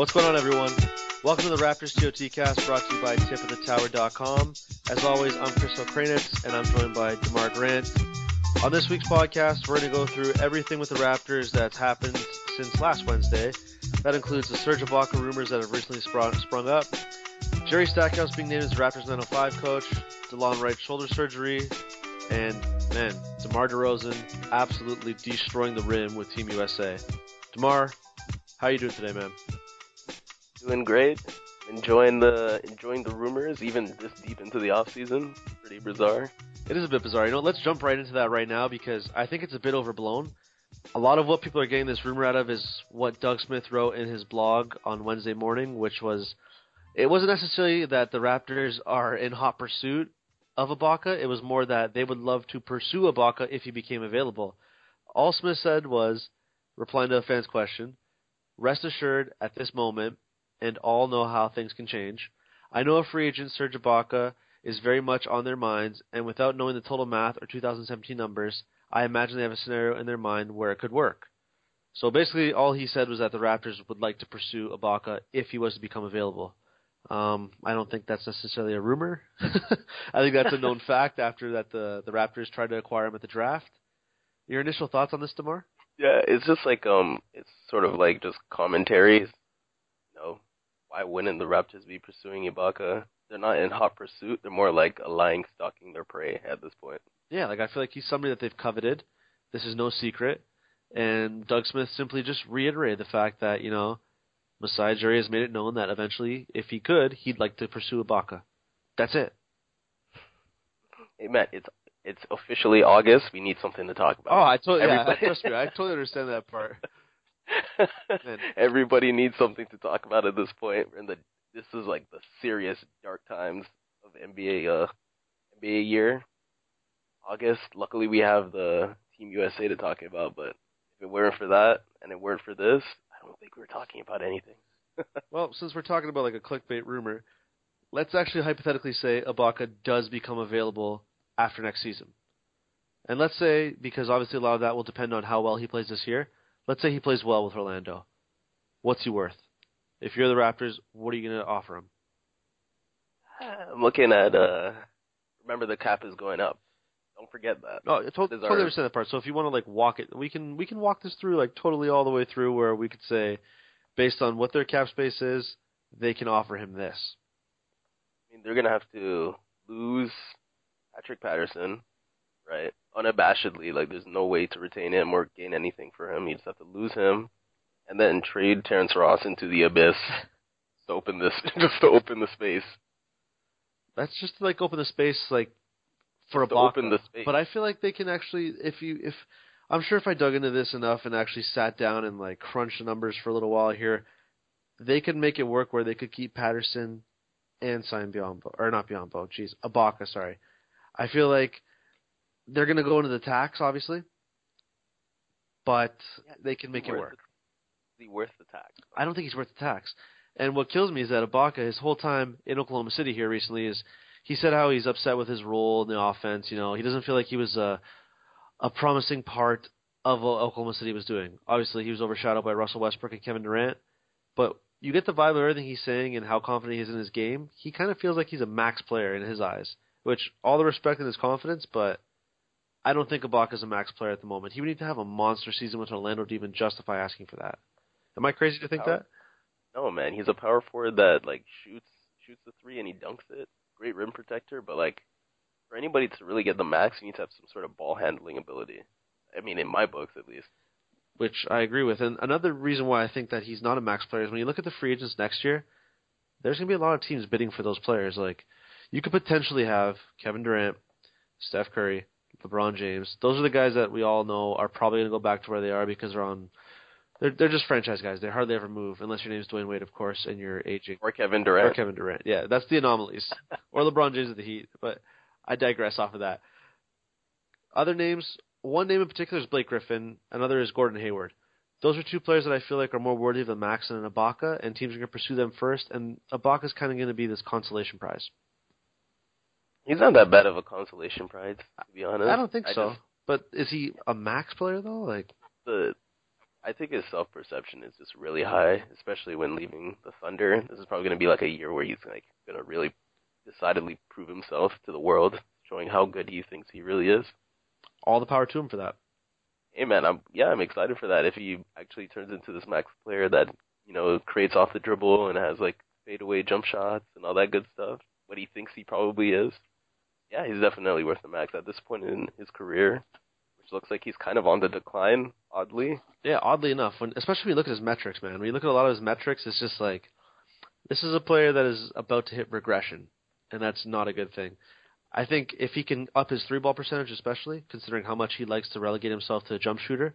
What's going on, everyone? Welcome to the Raptors TOT cast brought to you by tipofthetower.com. As always, I'm Chris Okrainetz, and I'm joined by DeMar Grant. On this week's podcast, we're going to go through everything with the Raptors that's happened since last Wednesday. That includes the Serge Ibaka rumors that have recently sprung, sprung up, Jerry Stackhouse being named as Raptors 905 coach, Delon Wright shoulder surgery, and man, DeMar DeRozan absolutely destroying the rim with Team USA. DeMar, how you doing today, man? Doing great. Enjoying the enjoying the rumors even this deep into the off season. Pretty bizarre. It is a bit bizarre. You know, let's jump right into that right now because I think it's a bit overblown. A lot of what people are getting this rumor out of is what Doug Smith wrote in his blog on Wednesday morning, which was it wasn't necessarily that the Raptors are in hot pursuit of Ibaka. It was more that they would love to pursue Ibaka if he became available. All Smith said was, replying to a fan's question, rest assured at this moment, and all know how things can change. I know a free agent, Serge Ibaka, is very much on their minds, and without knowing the total math or 2017 numbers, I imagine they have a scenario in their mind where it could work. So basically, all he said was that the Raptors would like to pursue Ibaka if he was to become available. Um, I don't think that's necessarily a rumor. I think that's a known fact after that the the Raptors tried to acquire him at the draft. Your initial thoughts on this, Demar? Yeah, it's just like um, it's sort of like just know, why wouldn't the Raptors be pursuing Ibaka? They're not in hot pursuit. They're more like a lying stalking their prey at this point. Yeah, like I feel like he's somebody that they've coveted. This is no secret. And Doug Smith simply just reiterated the fact that, you know, Masai Ujiri has made it known that eventually, if he could, he'd like to pursue Ibaka. That's it. Hey Matt, it's it's officially August. We need something to talk about. Oh, I totally, yeah, trust me, I totally understand that part. Everybody needs something to talk about at this point. And the this is like the serious dark times of NBA uh NBA year. August. Luckily, we have the Team USA to talk about. But if it weren't for that and it weren't for this, I don't think we are talking about anything. well, since we're talking about like a clickbait rumor, let's actually hypothetically say Ibaka does become available after next season. And let's say, because obviously a lot of that will depend on how well he plays this year, let's say he plays well with Orlando. What's he worth? If you're the Raptors, what are you going to offer him? I'm looking at, uh, remember the cap is going up. Don't forget that. No, totally, totally understand that part. So if you want to like walk it, we can we can walk this through like totally all the way through where we could say, based on what their cap space is, they can offer him this. I mean, they're gonna have to lose Patrick Patterson, right? Unabashedly, like there's no way to retain him or gain anything for him. You just have to lose him, and then trade Terrence Ross into the abyss to open this, just to open the space. That's just to, like open the space, like for to Ibaka. open the space. But I feel like they can actually, if you, if I'm sure if I dug into this enough and actually sat down and like crunched the numbers for a little while here, they could make it work where they could keep Patterson and sign Biyombo or not Biyombo, jeez, Ibaka, sorry. I feel like they're going to go into the tax, obviously, but Yeah, they can make it work. Is he worth the tax? I don't think he's worth the tax. And what kills me is that Ibaka, his whole time in Oklahoma City here recently, is he said how he's upset with his role in the offense. You know, he doesn't feel like he was a a promising part of what Oklahoma City was doing. Obviously, he was overshadowed by Russell Westbrook and Kevin Durant, but you get the vibe of everything he's saying and how confident he is in his game. He kind of feels like he's a max player in his eyes, which all the respect in his confidence, but I don't think Ibaka's a max player at the moment. He would need to have a monster season with Orlando to even justify asking for that. Am I crazy to think Power- that? No, man. He's a power forward that like shoots shoots the three and he dunks it. Great rim protector, but like for anybody to really get the max, you need to have some sort of ball handling ability. I mean, in my books at least. which I agree with. And another reason why I think that he's not a max player is when you look at the free agents next year, there's going to be a lot of teams bidding for those players. Like, you could potentially have Kevin Durant, Steph Curry, LeBron James. Those are the guys that we all know are probably going to go back to where they are because they're on. They're they're just franchise guys. They hardly ever move unless your name's Dwyane Wade, of course, and you're aging. Or Kevin Durant. Or Kevin Durant. Yeah, that's the anomalies. or LeBron James of the Heat. But I digress off of that. Other names, one name in particular is Blake Griffin, another is Gordon Hayward. Those are two players that I feel like are more worthy of the max than an Ibaka, and teams are going to pursue them first, and Ibaka's kind of going to be this consolation prize. He's not that bad of a consolation prize, to be honest. I don't think so. Just, But is he a max player though? Like, the I think his self perception is just really high, especially when leaving the Thunder. This is probably going to be like a year where he's like going to really decidedly prove himself to the world, showing how good he thinks he really is. All the power to him for that. Hey man, I'm yeah, I'm excited for that. If he actually turns into this max player that you know creates off the dribble and has like fadeaway jump shots and all that good stuff, what he thinks he probably is, yeah, he's definitely worth the max at this point in his career, which looks like he's kind of on the decline. Oddly, Yeah, oddly enough, when especially when you look at his metrics, man. When you look at a lot of his metrics, it's just like this is a player that is about to hit regression, and that's not a good thing. I think if he can up his three ball percentage, especially considering how much he likes to relegate himself to a jump shooter,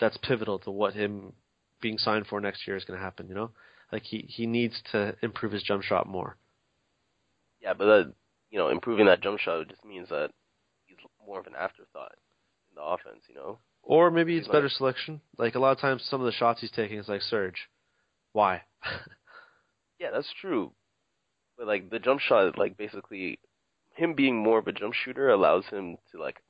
that's pivotal to what him being signed for next year is going to happen. You know, like he he needs to improve his jump shot more. yeah, but that you know improving that jump shot just means that he's more of an afterthought in the offense. You know, Or maybe it's Like- better selection. Like a lot of times, some of the shots he's taking is like Serge. Why? Yeah, that's true. But like the jump shot, like basically, him being more of a jump shooter allows him to like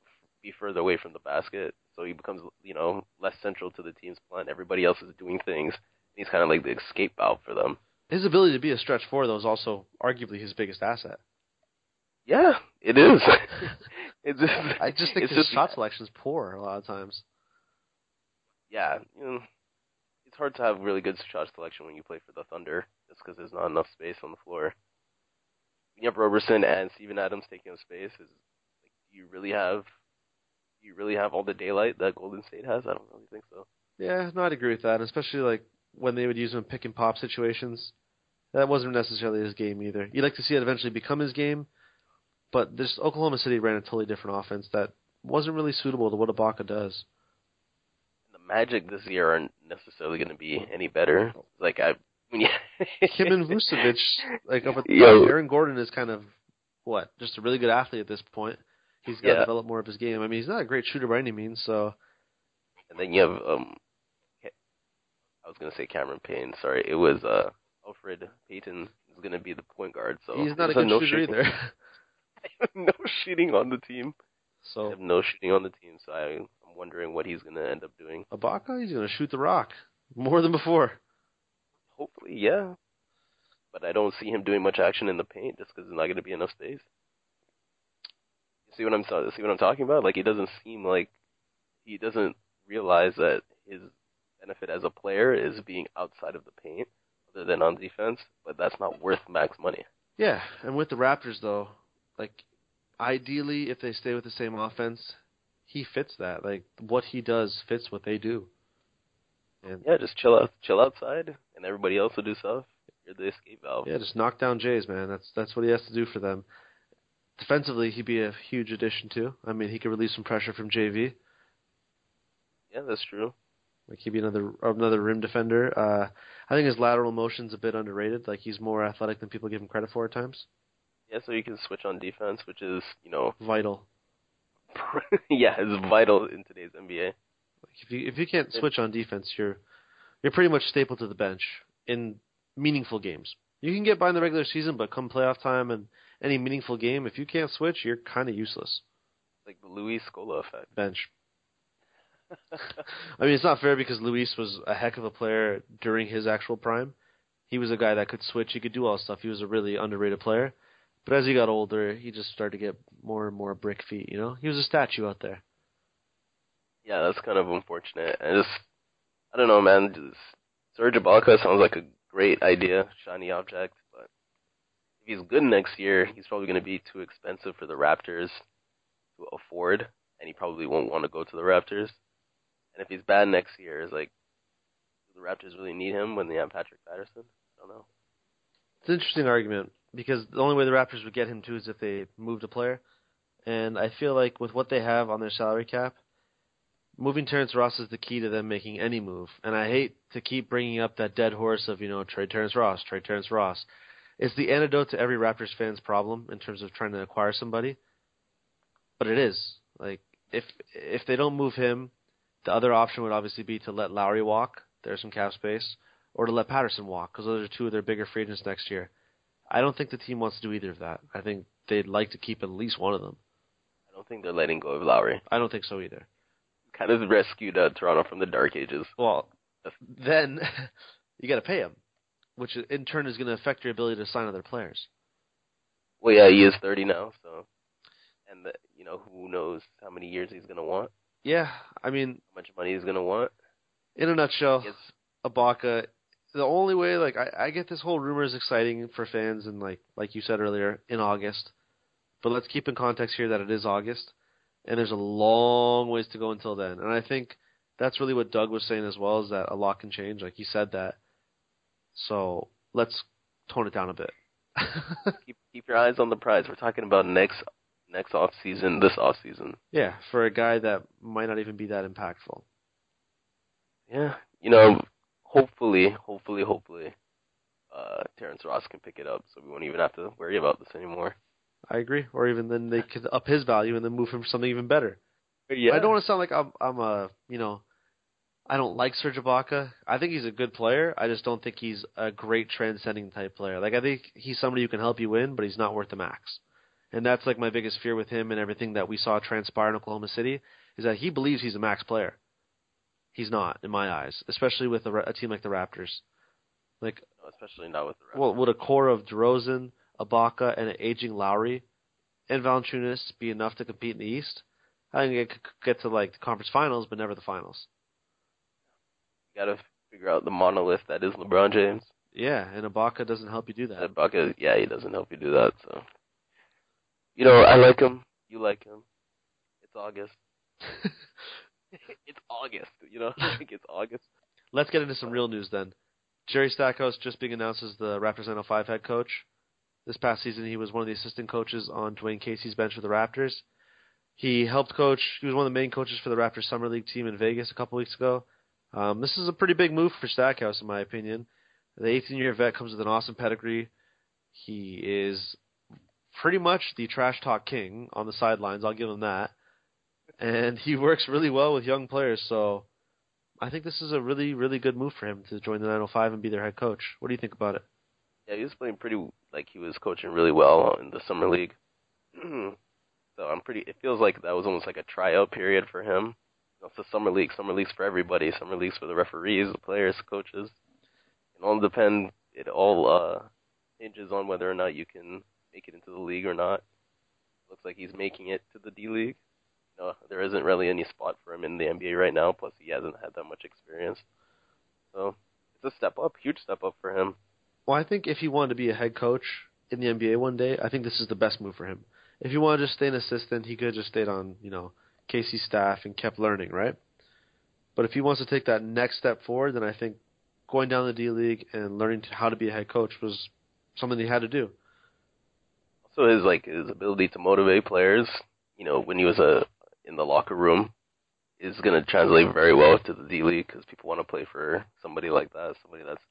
be further away from the basket, so he becomes you know less central to the team's plan. Everybody else is doing things. He's kind of like the escape valve for them. His ability to be a stretch four, though, is also arguably his biggest asset. Yeah, it is. it's just, I just think his just shot selection is poor a lot of times. yeah, you know, it's hard to have really good shot selection when you play for the Thunder, just because there's not enough space on the floor. You have Roberson and Steven Adams taking up space, is like, do you really have, do you really have all the daylight that Golden State has? I don't really think so. Yeah, no, I'd agree with that, especially like when they would use him in pick and pop situations. That wasn't necessarily his game either. You'd like to see it eventually become his game, but this Oklahoma City ran a totally different offense that wasn't really suitable to what Ibaka does. The Magic this year aren't necessarily going to be any better. Like I, when you, Him and Vucevic, like up at the Yo. Aaron Gordon is kind of what, just a really good athlete at this point. He's got to Yeah. develop more of his game. I mean, he's not a great shooter by any means, so And then you have um I was gonna say Cameron Payne, sorry. It was uh Elfrid Payton is gonna be the point guard, so he's not a good no shooter shooting, either. no shooting on the team. So have no shooting on the team, so I I'm wondering what he's gonna end up doing. Ibaka, he's going to shoot the rock more than before. Hopefully, yeah. But I don't see him doing much action in the paint just because there's not gonna be enough space. You see what I'm see what I'm talking about? Like he doesn't seem like he doesn't realize that his benefit as a player is being outside of the paint other than on defense, but that's not worth max money. Yeah, and with the Raptors though, like ideally if they stay with the same offense, he fits that. Like what he does fits what they do. And Yeah, just chill out, chill outside, and everybody else will do stuff. You're the escape valve. yeah, just knock down Jays, man. That's that's what he has to do for them. Defensively, he'd be a huge addition too. I mean, he could relieve some pressure from JV. Yeah, that's true. Like he'd be another another rim defender. Uh, I think his lateral motion's a bit underrated. Like he's more athletic than people give him credit for at times. Yeah, so you can switch on defense, which is, you know, Vital. yeah, is vital in today's NBA. Like if you if you can't switch on defense, you're you're pretty much stapled to the bench in meaningful games. You can get by in the regular season, but come playoff time and any meaningful game, if you can't switch, you're kind of useless. Like the Luis Scola effect. Bench. I mean, it's not fair because Luis was a heck of a player during his actual prime. He was a guy that could switch. He could do all stuff. He was a really underrated player. But as he got older, he just started to get more and more brick feet. You know, he was a statue out there. Yeah, that's kind of unfortunate. I just, I don't know, man. Just, Serge Ibaka sounds like a great idea, shiny object, but if he's good next year, he's probably going to be too expensive for the Raptors to afford, and he probably won't want to go to the Raptors. And if he's bad next year, is like, do the Raptors really need him when they have Patrick Patterson? I don't know. It's an interesting argument because the only way the Raptors would get him too is if they moved a player, and I feel like with what they have on their salary cap, moving Terrence Ross is the key to them making any move. And I hate to keep bringing up that dead horse of you know trade Terrence Ross, trade Terrence Ross. It's the antidote to every Raptors fan's problem in terms of trying to acquire somebody. But it is like if if they don't move him, the other option would obviously be to let Lowry walk. There's some cap space, or to let Patterson walk because those are two of their bigger free agents next year. I don't think the team wants to do either of that. I think they'd like to keep at least one of them. I don't think they're letting go of Lowry. I don't think so either. kind of rescued uh, Toronto from the dark ages. Well, then you got to pay him, which in turn is going to affect your ability to sign other players. Well, yeah, he is 30 now, so and the, you know who knows how many years he's going to want, Yeah, I mean, how much money he's going to want. in a nutshell. Ibaka. The only way, like, I, I get this whole rumor is exciting for fans, and like, like you said earlier, in August. But let's keep in context here that it is August, and there's a long ways to go until then. And I think that's really what Doug was saying as well, is that a lot can change. Like he said that. So let's tone it down a bit. Keep keep your eyes on the prize. We're talking about next next off season, this off season. yeah, for a guy that might not even be that impactful. Yeah, you know, hopefully, hopefully, hopefully, uh, Terrence Ross can pick it up, so we won't even have to worry about this anymore. I agree. Or even then they could up his value and then move him for something even better. Yeah, I don't want to sound like I'm I'm a you know I don't like Serge Ibaka. I think he's a good player. I just don't think he's a great transcending type player. Like I think he's somebody who can help you win, but he's not worth the max. And that's like my biggest fear with him and everything that we saw transpire in Oklahoma City is that he believes he's a max player. He's not, in my eyes, especially with a, a team like the Raptors. Like, especially not with the Raptors. well, would a core of DeRozan, Ibaka, and an aging Lowry and Valanciunas be enough to compete in the East? I think it could get to like the conference finals, but never the finals. you gotta figure out the monolith that is LeBron James. Yeah, and Ibaka doesn't help you do that. Ibaka, yeah, he doesn't help you do that. So, you know, I like him. You like him. It's August. it's August. You know, like it's August. Let's get into some real news then. Jerry Stackhouse just being announced as the Raptors 905 head coach. This past season, he was one of the assistant coaches on Dwane Casey's bench for the Raptors. He helped coach. He was one of the main coaches for the Raptors summer league team in Vegas a couple weeks ago. Um, this is a pretty big move for Stackhouse, in my opinion. The 18-year vet comes with an awesome pedigree. He is pretty much the trash talk king on the sidelines. I'll give him that. And he works really well with young players, so I think this is a really, really good move for him to join the 905 and be their head coach. What do you think about it? Yeah, he was playing pretty like he was coaching really well in the summer league. so I'm pretty. It feels like that was almost like a tryout period for him. It's the summer league. Summer leagues for everybody. Summer leagues for the referees, the players, coaches. It all depend. It all uh hinges on whether or not you can make it into the league or not. Looks like he's making it to the D League. You know, there isn't really any spot for him in the NBA right now. Plus, he hasn't had that much experience. So it's a step up, huge step up for him. Well, I think if he wanted to be a head coach in the NBA one day, I think this is the best move for him. If he wanted to just stay an assistant, he could have just stayed on, you know, Casey's staff and kept learning, right? But if he wants to take that next step forward, then I think going down the D League and learning how to be a head coach was something he had to do. Also, his like his ability to motivate players, you know, when he was uh, in the locker room, is going to translate very well to the D League because people want to play for somebody like that. Somebody that's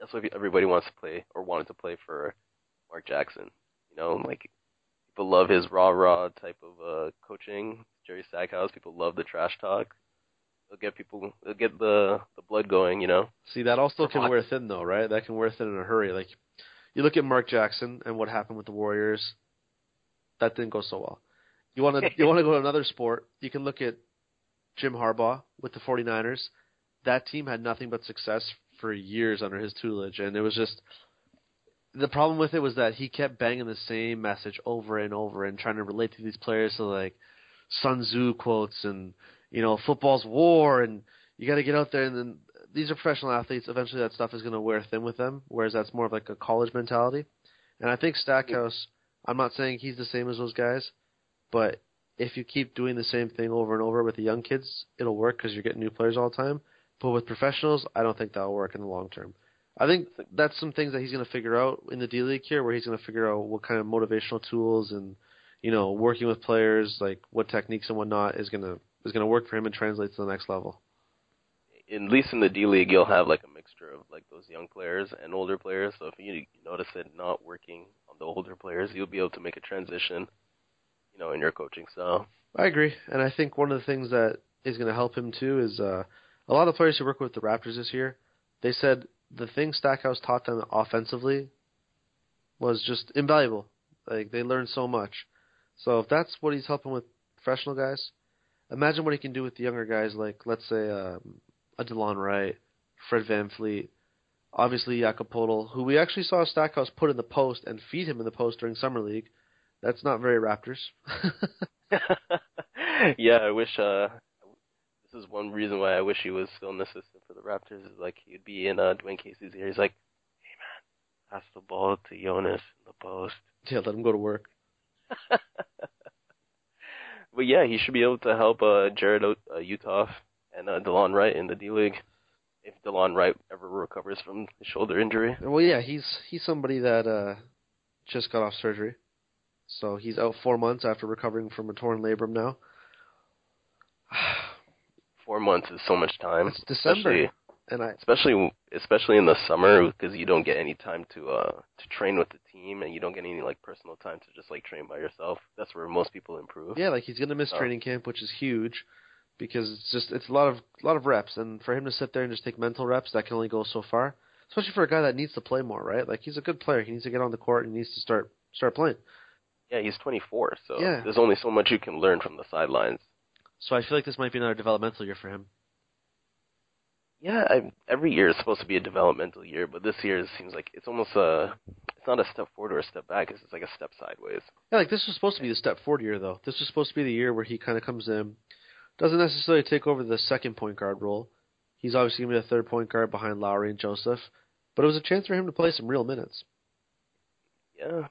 that's what everybody wants to play or wanted to play for Mark Jackson. You know, like people love his rah rah type of uh, coaching. Jerry Stackhouse, people love the trash talk. It'll get people, it'll get the the blood going. You know. See, that also can Hot. wear thin, though, right? That can wear thin in a hurry. Like, you look at Mark Jackson and what happened with the Warriors. That didn't go so well. You want to you want to go to another sport? You can look at Jim Harbaugh with the 49ers. That team had nothing but success for years under his tutelage, and it was just the problem with it was that he kept banging the same message over and over and trying to relate to these players to like Sun Tzu quotes and you know football's war and you got to get out there and then these are professional athletes. Eventually, that stuff is going to wear thin with them, whereas that's more of like a college mentality. And I think Stackhouse. I'm not saying he's the same as those guys, but if you keep doing the same thing over and over with the young kids, it'll work because you're getting new players all the time. But with professionals, I don't think that'll work in the long term. I think that's some things that he's going to figure out in the D League here, where he's going to figure out what kind of motivational tools and you know working with players, like what techniques and whatnot is going to is going to work for him and translate to the next level. at least in the D League, you'll have like a mixture of like those young players and older players. So if you notice it not working on the older players, you'll be able to make a transition, you know, in your coaching style. I agree, and I think one of the things that is going to help him too is uh, a lot of players who work with the Raptors this year. They said the thing Stackhouse taught them offensively was just invaluable. Like they learned so much. So if that's what he's helping with professional guys, imagine what he can do with the younger guys like let's say um, a Delon Wright, Fred VanVleet, obviously Jakob Poeltl, who we actually saw Stackhouse put in the post and feed him in the post during summer league. That's not very Raptors. yeah, I wish. uh This is one reason why I wish he was still an assistant for the Raptors. Is like he'd be in uh, Dwane Casey's ear. He's like, "Hey man, pass the ball to Jonas in the post." yeah, let him go to work. but yeah, he should be able to help uh, Jarrod uh, Uthoff and uh, Delon Wright in the D League if Delon Wright ever recovers from his shoulder injury. Well, yeah, he's he's somebody that uh just got off surgery, so he's out four months after recovering from a torn labrum now. Four months is so much time. It's December, especially and I especially especially in the summer because you don't get any time to uh to train with the team and you don't get any like personal time to just like train by yourself. That's where most people improve. yeah, like he's gonna miss Oh. training camp, which is huge because it's just it's a lot of a lot of reps, and for him to sit there and just take mental reps, that can only go so far. Especially for a guy that needs to play more, right? Like he's a good player, he needs to get on the court and he needs to start start playing. Yeah, he's 24, so Yeah. there's only so much you can learn from the sidelines. So I feel like this might be another developmental year for him. Yeah, I, every year is supposed to be a developmental year, but this year it seems like it's almost a it's not a step forward or a step back. It's just like a step sideways. Yeah, like this was supposed to be the step forward year though. This was supposed to be the year where he kind of comes in, doesn't necessarily take over the second point guard role. He's obviously gonna be the third point guard behind Lowry and Joseph, but it was a chance for him to play some real minutes. Yeah, I,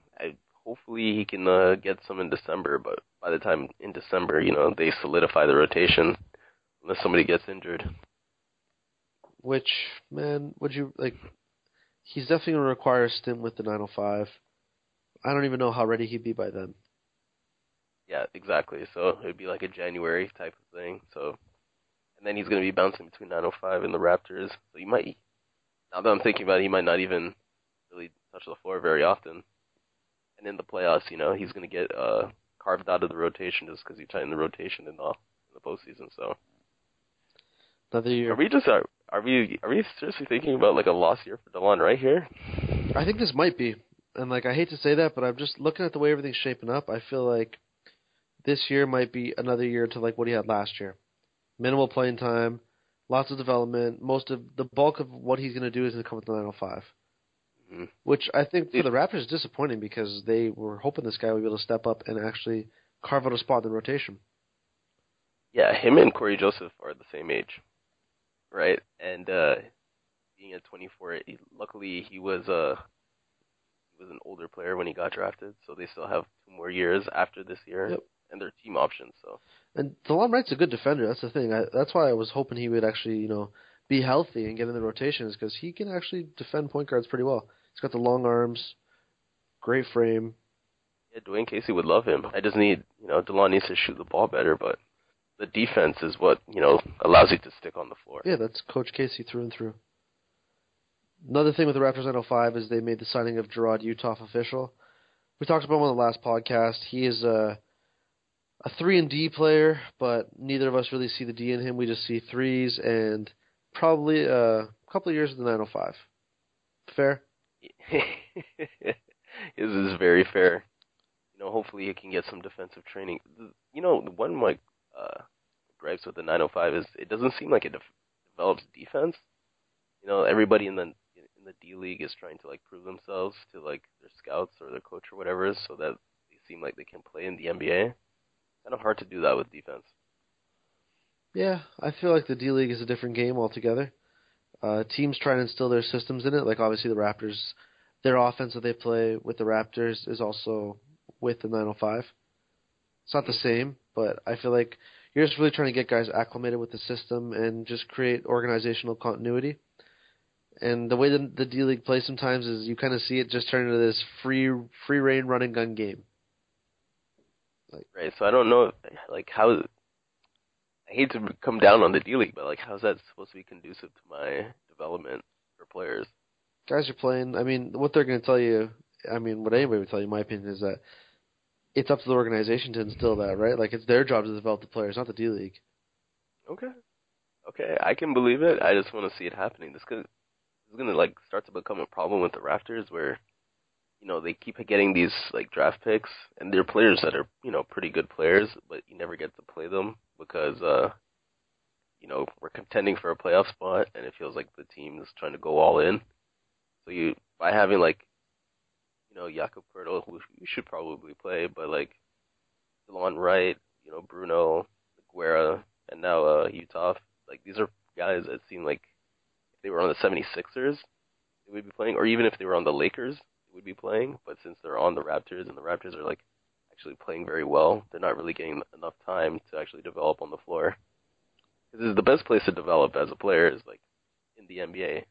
hopefully he can uh, get some in December, but by the time in December, you know, they solidify the rotation unless somebody gets injured. Which man, would you like? He's definitely gonna require a stint with the 905. I don't even know how ready he'd be by then. Yeah, exactly. So it would be like a January type of thing. So, and then he's going to be bouncing between 905 and the Raptors. So he might, now that I'm thinking about it, he might not even really touch the floor very often. And in the playoffs, you know, he's going to get uh, carved out of the rotation just because he tightened the rotation in the in the postseason. So, Another year. are we just are, are we are we seriously thinking about like a lost year for Delon right here? I think this might be, and like I hate to say that, but I'm just looking at the way everything's shaping up. I feel like this year might be another year to like what he had last year. Minimal playing time, lots of development. Most of the bulk of what he's going to do is going to come with the 905, Which I think for the Raptors is disappointing because they were hoping this guy would be able to step up and actually carve out a spot in the rotation. Yeah, him and Cory Joseph are the same age, right? And uh being at 24, he, luckily he was uh he was an older player when he got drafted, so they still have two more years after this year, Yep. and they're team options. So And Delon Wright's a good defender. That's the thing. I, that's why I was hoping he would actually, you know, be healthy and get in the rotations because he can actually defend point guards pretty well. He's got the long arms, great frame. yeah, Dwane Casey would love him. I just need you know Delon needs to shoot the ball better, but the defense is what you know allows you to stick on the floor. Yeah, that's Coach Casey through and through. Another thing with the Raptors 905 is they made the signing of Jarrod Uthoff official. We talked about him on the last podcast. He is a a three and D player, but neither of us really see the D in him. We just see threes and probably a couple of years of the 905. Fair. His is very fair. You know, hopefully he can get some defensive training. You know, one of my uh, gripes with the 905 is it doesn't seem like it def- develops defense. You know, everybody in the in the D League is trying to like prove themselves to like their scouts or their coach or whatever, so that they seem like they can play in the NBA. Kind of hard to do that with defense. Yeah, I feel like the D League is a different game altogether. Uh, teams try to instill their systems in it. Like obviously the Raptors, their offense that they play with the Raptors is also with the 905. It's not the same, but I feel like you're just really trying to get guys acclimated with the system and just create organizational continuity. And the way that the D League plays sometimes is you kind of see it just turn into this free free reign run and gun game. Like, Right. So I don't know, like how. I hate to come down on the D League, but like, how's that supposed to be conducive to my development for players? guys are playing. I mean, what they're going to tell you. I mean, what anybody would tell you, my opinion, is that it's up to the organization to instill that, right? Like it's their job to develop the players, not the D League. Okay. Okay, I can believe it. I just want to see it happening. This this is gonna like start to become a problem with the Raptors, where, you know, they keep getting these like draft picks, and they're players that are you know pretty good players, but you never get to play them because uh, you know we're contending for a playoff spot, and it feels like the team is trying to go all in. So you by having like you know Jakob Poeltl, who you should probably play, but like Delon Wright, you know Bruno, Guerra, and now uh, Uthoff, like these are guys that seem like if they were on the 76ers, they would be playing, or even if they were on the Lakers, they would be playing. But since they're on the Raptors, and the Raptors are like actually playing very well, they're not really getting enough time to actually develop on the floor. This is the best place to develop as a player is like in the NBA.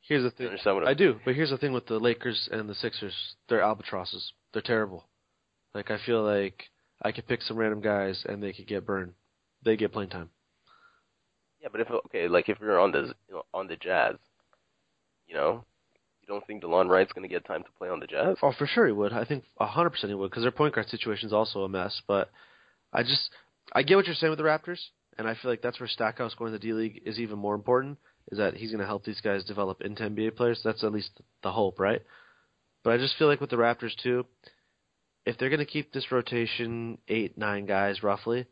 Here's the thing. I I'm do, but here's the thing with the Lakers and the Sixers. They're albatrosses. They're terrible. Like I feel like I could pick some random guys and they could get burned. They get playing time. Yeah, but if okay, like if you're on the you know, on the Jazz, you know, you don't think Delon Wright's going to get time to play on the Jazz? Oh, for sure he would. I think a hundred percent he would because their point guard situation is also a mess. But I just I get what you're saying with the Raptors, and I feel like that's where Stackhouse going to the D League is even more important. Is that he's going to help these guys develop into NBA players? That's at least the hope, right? But I just feel like with the Raptors too, if they're going to keep this rotation eight nine guys roughly,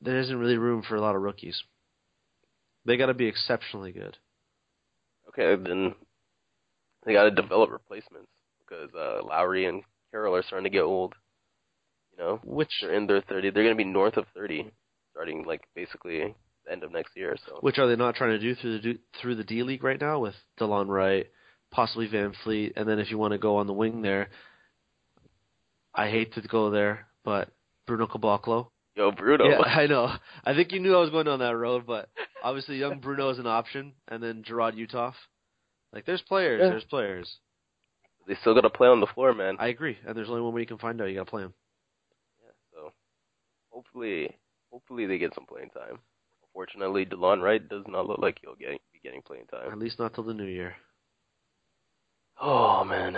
there isn't really room for a lot of rookies. They got to be exceptionally good. Okay, then they got to develop replacements because uh, Lowry and Carroll are starting to get old. You know, Which they're in their 30. They're going to be north of 30, starting like basically the end of next year. So Which are they not trying to do through the through the D League right now with Delon Wright, possibly Van Fleet, and then if you want to go on the wing there, I hate to go there, but Bruno Caboclo. Yo, Bruno. Yeah, I know. I think you knew I was going down that road, but obviously young Bruno is an option, and then Jarrod Uthoff. Like there's players, Yeah. there's players. they still got to play on the floor, man. I agree, and there's only one way you can find out. You got to play them. Yeah, so hopefully, hopefully they get some playing time. Unfortunately, Delon Wright does not look like he'll get be getting playing time. At least not till the new year. Oh man,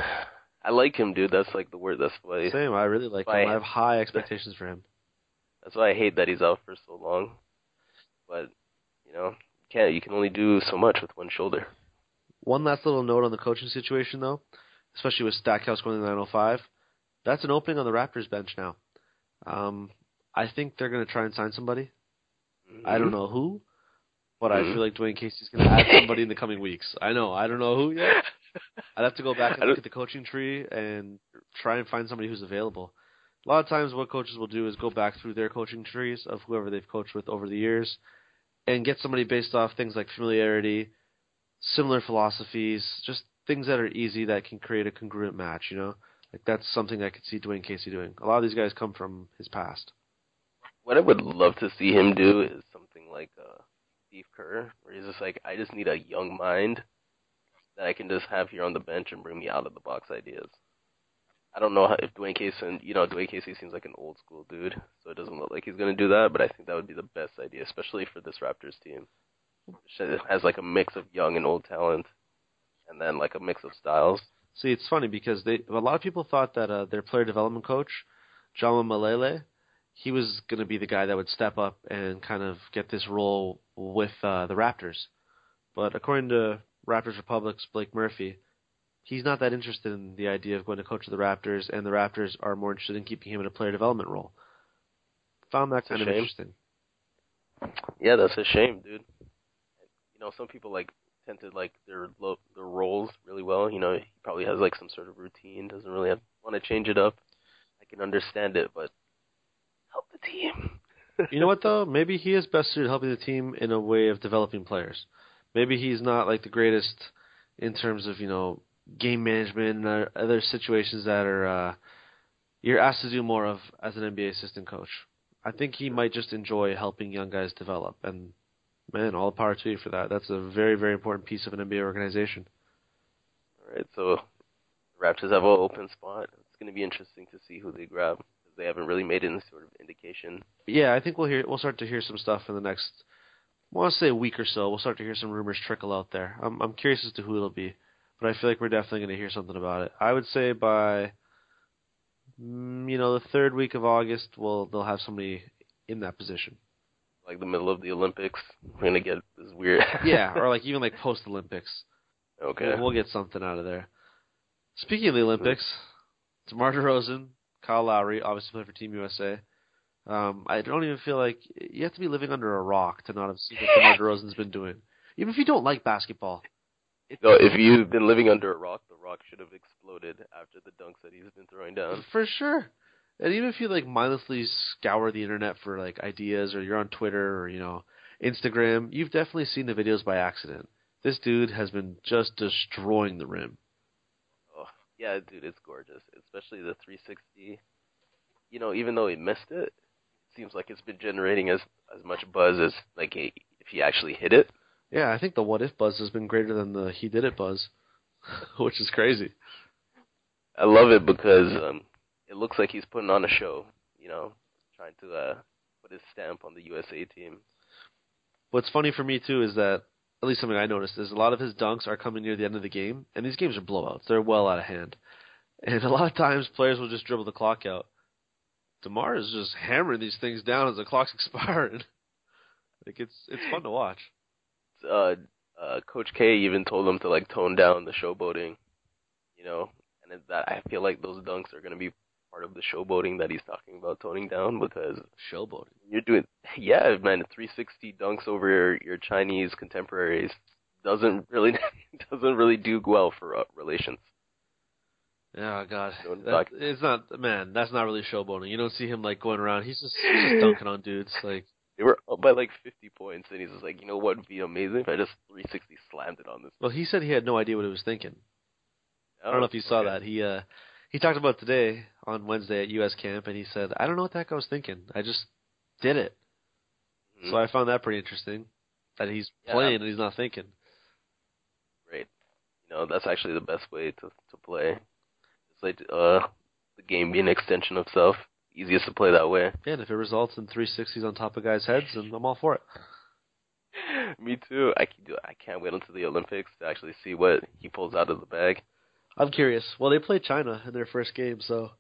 I like him, dude. That's like the word. That's why. Same. I really like Why- him. I have high expectations for him. That's why I hate that he's out for so long. But you know, you can't. You can only do so much with one shoulder. One last little note on the coaching situation, though, especially with Stackhouse going to 905. That's an opening on the Raptors bench now. Um, I think they're going to try and sign somebody. I Mm-hmm. don't know who, but I Mhm. feel like Dwane Casey's going to add somebody in the coming weeks. I know. I don't know who yet. I'd have to go back and look at the coaching tree and try and find somebody who's available. A lot of times, what coaches will do is go back through their coaching trees of whoever they've coached with over the years, and get somebody based off things like familiarity, similar philosophies, just things that are easy that can create a congruent match. You know, like that's something I could see Dwane Casey doing. A lot of these guys come from his past. What I would love to see him do is something like uh, Steve Kerr, where he's just like, I just need a young mind that I can just have here on the bench and bring me out of the box ideas. I don't know if Dwane Casey, you know, Dwane Casey seems like an old school dude, so it doesn't look like he's gonna do that. But I think that would be the best idea, especially for this Raptors team. It has like a mix of young and old talent, and then like a mix of styles. See, it's funny because they a lot of people thought that uh, their player development coach, Jama Mahlalela, he was going to be the guy that would step up and kind of get this role with uh, the Raptors. But according to Raptors Republic's Blake Murphy, he's not that interested in the idea of going to coach the Raptors, and the Raptors are more interested in keeping him in a player development role. Found that kind of shame. interesting. Yeah, that's a shame, dude. You know, some people like tend to like their lo- their roles really well. You know, he probably has like some sort of routine. Doesn't really have, want to change it up. I can understand it, but help the team. you know what though? Maybe he is best suited helping the team in a way of developing players. Maybe he's not like the greatest in terms of you know game management and other situations that are uh, you're asked to do more of as an NBA assistant coach. I think he might just enjoy helping young guys develop, and man, all the power to you for that. That's a very very important piece of an NBA organization. All right, so Raptors have an open spot. It's going to be interesting to see who they grab because they haven't really made any sort of indication. Yeah, I think we'll hear we'll start to hear some stuff in the next I want to say a week or so. We'll start to hear some rumors trickle out there. I'm I'm curious as to who it'll be, but I feel like we're definitely going to hear something about it. I would say by mm, you know the third week of August, we'll they'll have somebody in that position. Like the middle of the Olympics, we're going to get this weird. Yeah, or like even like post Olympics, okay. we'll, we'll get something out of there. Speaking of the Olympics, DeMar DeRozan, Kyle Lowry, obviously played for Team USA. Um, I don't even feel like you have to be living under a rock to not have seen what DeMar DeRozan's been doing. Even if you don't like basketball. No, if you've been living under a rock, the rock should have exploded after the dunks that he's been throwing down. For sure. And even if you like mindlessly scour the internet for like ideas or you're on Twitter or, you know, Instagram, you've definitely seen the videos by accident. This dude has been just destroying the rim. Oh, yeah, dude, it's gorgeous. Especially the 360. You know, even though he missed it, it seems like it's been generating as as much buzz as like he, if he actually hit it. Yeah, I think the what if buzz has been greater than the he did it buzz, which is crazy. I love it because um, it looks like he's putting on a show. You know, trying to uh, put his stamp on the USA team. What's funny for me too is that at least something I noticed is a lot of his dunks are coming near the end of the game, and these games are blowouts. They're well out of hand, and a lot of times players will just dribble the clock out. Demar is just hammering these things down as the clock's expiring. like it's it's fun to watch. Uh, uh, Coach K even told them to like tone down the showboating. You know, and that I feel like those dunks are gonna be part of the showboating that he's talking about toning down because Showboating. you're doing yeah man 360 dunks over your, your Chinese contemporaries doesn't really doesn't really do well for uh, relations. Oh God, that, it's not man. That's not really showboating. You don't see him like going around. He's just he's just dunking on dudes. Like They were up by like 50 points, and he's just like, you know what would be amazing if I just 360 slammed it on this. well, he said he had no idea what he was thinking. I don't know if you saw that. He uh he talked about today on Wednesday at US camp and he said, I don't know what the heck I was thinking. I just did it. Mhm. So I found that pretty interesting. That he's Yeah. playing and he's not thinking. Great. You know, that's actually the best way to to play. It's like uh the game being an extension of self. Easiest to play that way. Yeah, and if it results in three sixties on top of guys' heads, then I'm all for it. Me too. I can do. I can't wait until the Olympics to actually see what he pulls out of the bag. I'm curious. Well they played China in their first game, so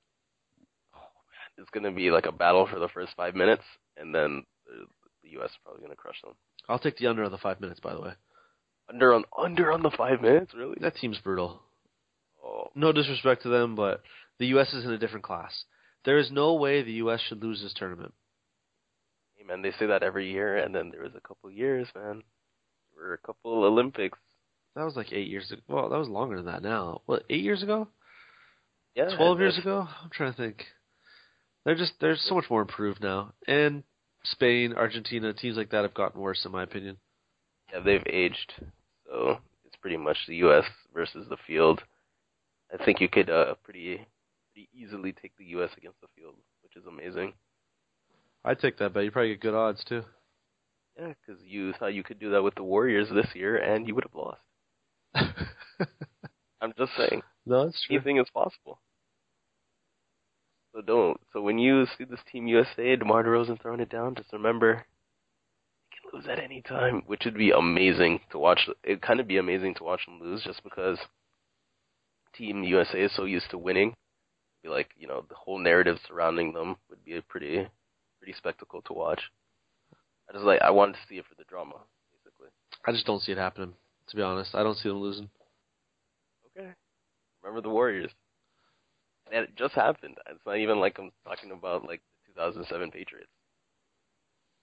oh, man, It's gonna be like a battle for the first five minutes, and then the, U.S. is probably gonna crush them. I'll take the under on the five minutes by the way. Under on under on the five minutes, really? That team's brutal. Oh, No disrespect to them, but the US is in a different class. There is no way the US should lose this tournament. hey man, they say that every year, and then there was a couple years, man. There were a couple Olympics. That was like eight years ago. Well, that was longer than that now. What, eight years ago? Yeah, Twelve years ago? I'm trying to think. They're just they're so much more improved now. And Spain, Argentina, teams like that have gotten worse in my opinion. Yeah, they've aged, so it's pretty much the U.S. versus the field. I think you could uh, pretty pretty easily take the U.S. against the field, which is amazing. I'd take that bet. You probably get good odds too. Yeah, because you thought you could do that with the Warriors this year, and you would have lost. I'm just saying, no, that's true. anything is possible. So don't. So when you see this Team USA, DeMar DeRozan throwing it down, just remember, they can lose at any time, which would be amazing to watch. It'd kind of be amazing to watch them lose, just because Team USA is so used to winning. Be like, you know, the whole narrative surrounding them would be a pretty, pretty spectacle to watch. I just like, I wanted to see it for the drama, basically. I just don't see it happening. To be honest, I don't see them losing. Okay. Remember the Warriors. And it just happened. It's not even like I'm talking about like the 2007 Patriots.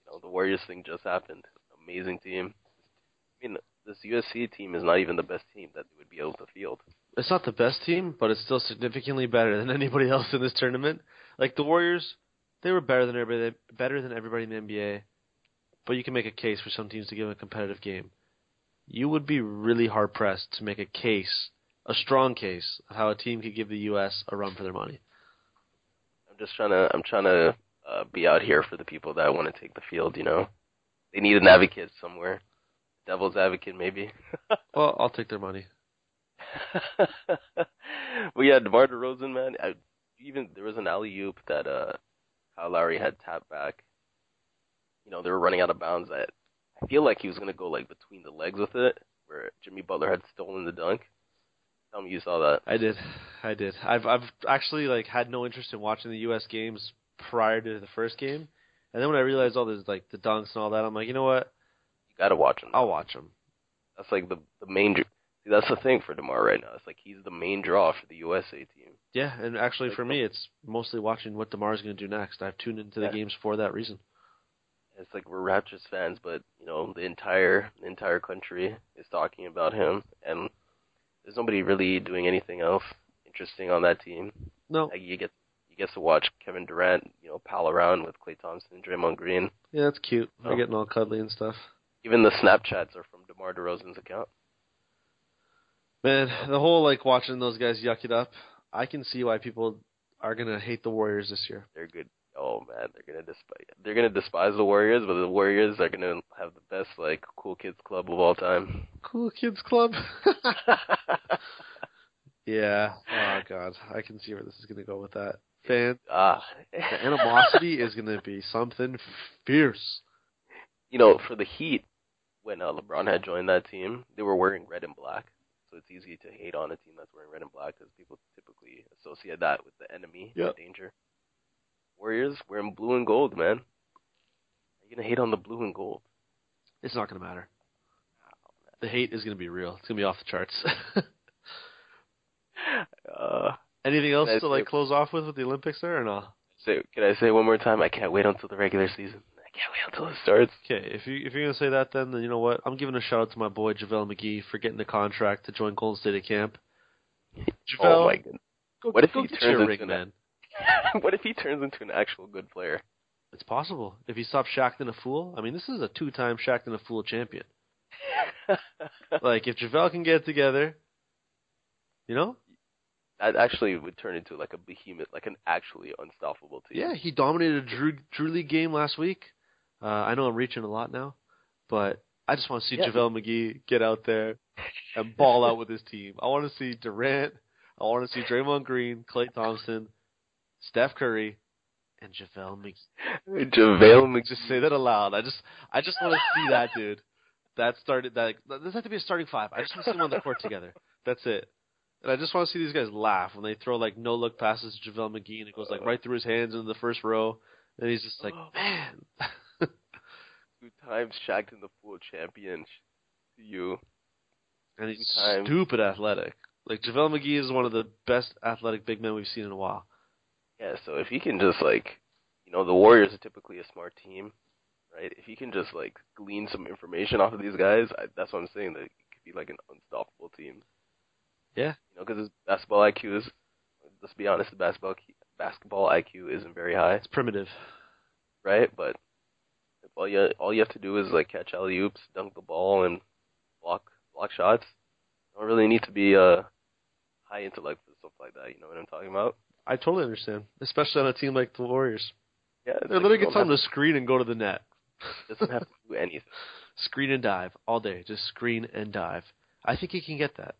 You know, the Warriors thing just happened. Amazing team. I mean, this USC team is not even the best team that they would be able to field. It's not the best team, but it's still significantly better than anybody else in this tournament. Like the Warriors, they were better than everybody, better than everybody in the NBA. But you can make a case for some teams to give a competitive game. You would be really hard pressed to make a case, a strong case, of how a team could give the U.S. a run for their money. I'm just trying to I'm trying to uh, be out here for the people that want to take the field. You know, they need an advocate somewhere. Devil's advocate, maybe. Well, I'll take their money. well, yeah, DeMar DeRozan, man. I, even there was an alley oop that uh, Kyle Lowry had tapped back. You know, they were running out of bounds. That I feel like he was gonna go like between the legs with it, where Jimmy Butler had stolen the dunk. Tell me you saw that. I did, I did. I've I've actually like had no interest in watching the U.S. games prior to the first game, and then when I realized all this like the dunks and all that, I'm like, you know what? Gotta watch him. I'll watch them. That's like the the main. See, that's the thing for Demar right now. It's like he's the main draw for the USA team. Yeah, and actually Like, for me, it's mostly watching what Demar's going to do next. I've tuned into the Yeah. games for that reason. It's like we're Raptors fans, but you know the entire the entire country is talking about him, and there's nobody really doing anything else interesting on that team. No, Like you get you get to watch Kevin Durant, you know, pal around with Klay Thompson and Draymond Green. yeah, that's cute. They're Oh. getting all cuddly and stuff. Even the Snapchats are from DeMar DeRozan's account. Man, the whole like watching those guys yuck it up. I can see why people are gonna hate the Warriors this year. They're good. Oh man, they're gonna despise they're gonna despise the Warriors, but the Warriors are gonna have the best like cool kids club of all time. Cool Kids Club. yeah. Oh god, I can see where this is gonna go with that. Fan, ah, the animosity is gonna be something fierce. you know, for the Heat, when uh, LeBron had joined that team, they were wearing red and black. So it's easy to hate on a team that's wearing red and black because people typically associate that with the enemy, the danger. Warriors wearing blue and gold, man. Are you gonna hate on the blue and gold? It's not gonna matter. The hate is gonna be real. It's gonna be off the charts. Uh, Anything else That's to like close off with with the Olympics there or no? say, can I say one more time? I can't wait until the regular season. I can't wait until it starts. Okay, if you if you're gonna say that, then then you know what? I'm giving a shout out to my boy JaVale McGee for getting the contract to join Golden State at camp. JaVale, oh my goodness. go, What if go he turns into ring, an- man? what if he turns into an actual good player? It's possible if he stops Shaqtin' a fool. I mean, this is a two-time Shaqtin' a fool champion. Like if JaVale can get it together, you know, that actually would turn into like a behemoth, like an actually unstoppable team. yeah, he dominated a Drew Drew League game last week. Uh, I know I'm reaching a lot now, but I just want to see Yeah. JaVale McGee get out there and ball out with his team. I want to see Durant. I want to see Draymond Green, Klay Thompson, Steph Curry, and JaVale McGee. JaVale McGee. Just say that aloud. I just, I just want to see that dude. That started. That that doesn't have to be a starting five. I just want to see them on the court together. That's it. And I just want to see these guys laugh when they throw like no look passes to JaVale McGee and it goes like right through his hands into the first row, and he's just like, man. Times Shaq in the full champion to you. and he's times. stupid athletic. Like JaVale McGee is one of the best athletic big men we've seen in a while. Yeah, so if he can just like, you know, the Warriors are typically a smart team, right? If he can just like glean some information off of these guys, I, that's what I'm saying. That it could be like an unstoppable team. Yeah. You know, because his basketball IQ is, let's be honest, the basketball basketball IQ isn't very high, It's primitive. right? But all you all you have to do is like catch alley oops, dunk the ball, and block block shots. You don't really need to be uh high intellect for stuff like that. You know what I'm talking about? I totally understand, especially on a team like the Warriors. Yeah, it's They like literally get time to screen and go to the net. doesn't have to do anything. screen and dive all day. Just screen and dive. I think he can get that.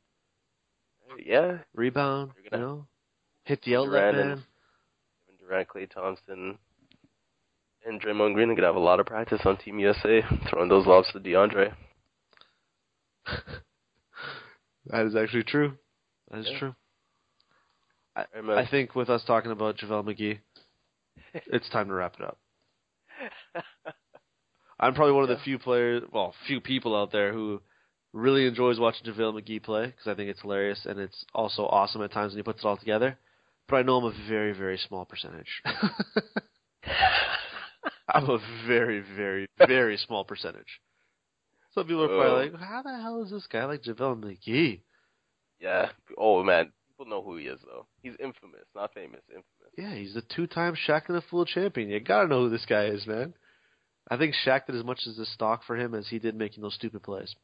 Yeah, Rebound, you know, hit the outlet Durant and- man. Kevin Durant, Klay Thompson, and Draymond Green are gonna have a lot of practice on Team USA throwing those lobs to DeAndre. that is actually true. That is Yeah. true. Man? I think with us talking about JaVale McGee, it's time to wrap it up. I'm probably one of the few players, well, few people out there who really enjoys watching JaVale McGee play because I think it's hilarious and it's also awesome at times when he puts it all together. But I know I'm a very, very small percentage. I'm a very, very, very small percentage. Some people are Oh. probably like, "How the hell is this guy like JaVale McGee?" yeah. Oh man, people know who he is though. He's infamous, not famous, infamous. Yeah, he's the two-time Shaqtin' a Fool champion. You gotta know who this guy is, man. I think Shaq did as much as the stock for him as he did making those stupid plays.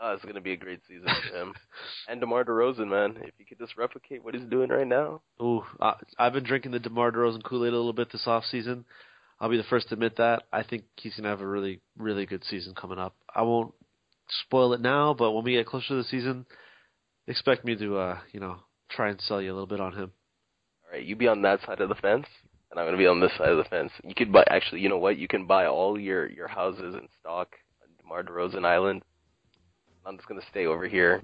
Oh it's gonna be a great season for him. and DeMar DeRozan, man, if he could just replicate what he's doing right now. Ooh, I, I've been drinking the DeMar DeRozan Kool-Aid a little bit this off season. I'll be the first to admit that. I think he's gonna have a really, really good season coming up. I won't spoil it now, but when we get closer to the season, expect me to, uh, you know, try and sell you a little bit on him. All right, you be on that side of the fence, and I'm gonna be on this side of the fence. You could buy. Actually, you know what? You can buy all your your houses in stock on DeMar DeRozan Island. I'm just gonna stay over here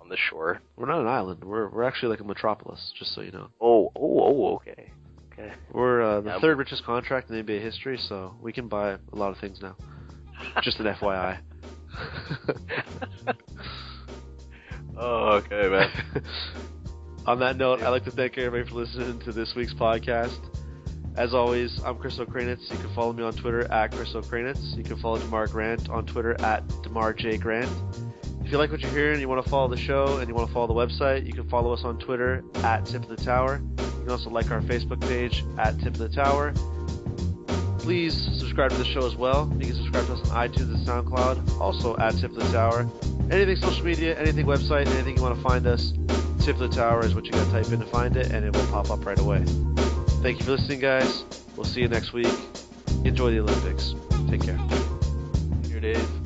on the shore. We're not an island. We're we're actually like a metropolis, just so you know. Oh, oh, oh, okay, okay. We're uh, the Yeah, third richest contract in NBA history, so we can buy a lot of things now. Just an FYI. oh, okay, man. On that note, I'd like to thank everybody for listening to this week's podcast. As always, I'm Chris Okrainetz. You can follow me on Twitter at Chris Okrainetz. You can follow Demar Grant on Twitter at Demar J. Grant. If you like what you're hearing, you want to follow the show, and you want to follow the website, you can follow us on Twitter at Tip of the Tower. You can also like our Facebook page at Tip of the Tower. Please subscribe to the show as well. You can subscribe to us on iTunes and SoundCloud, also at Tip of the Tower. Anything social media, anything website, anything you want to find us, Tip of the Tower is what you got to type in to find it, and it will pop up right away. Thank you for listening, guys. We'll see you next week. Enjoy the Olympics. Take care. Here is.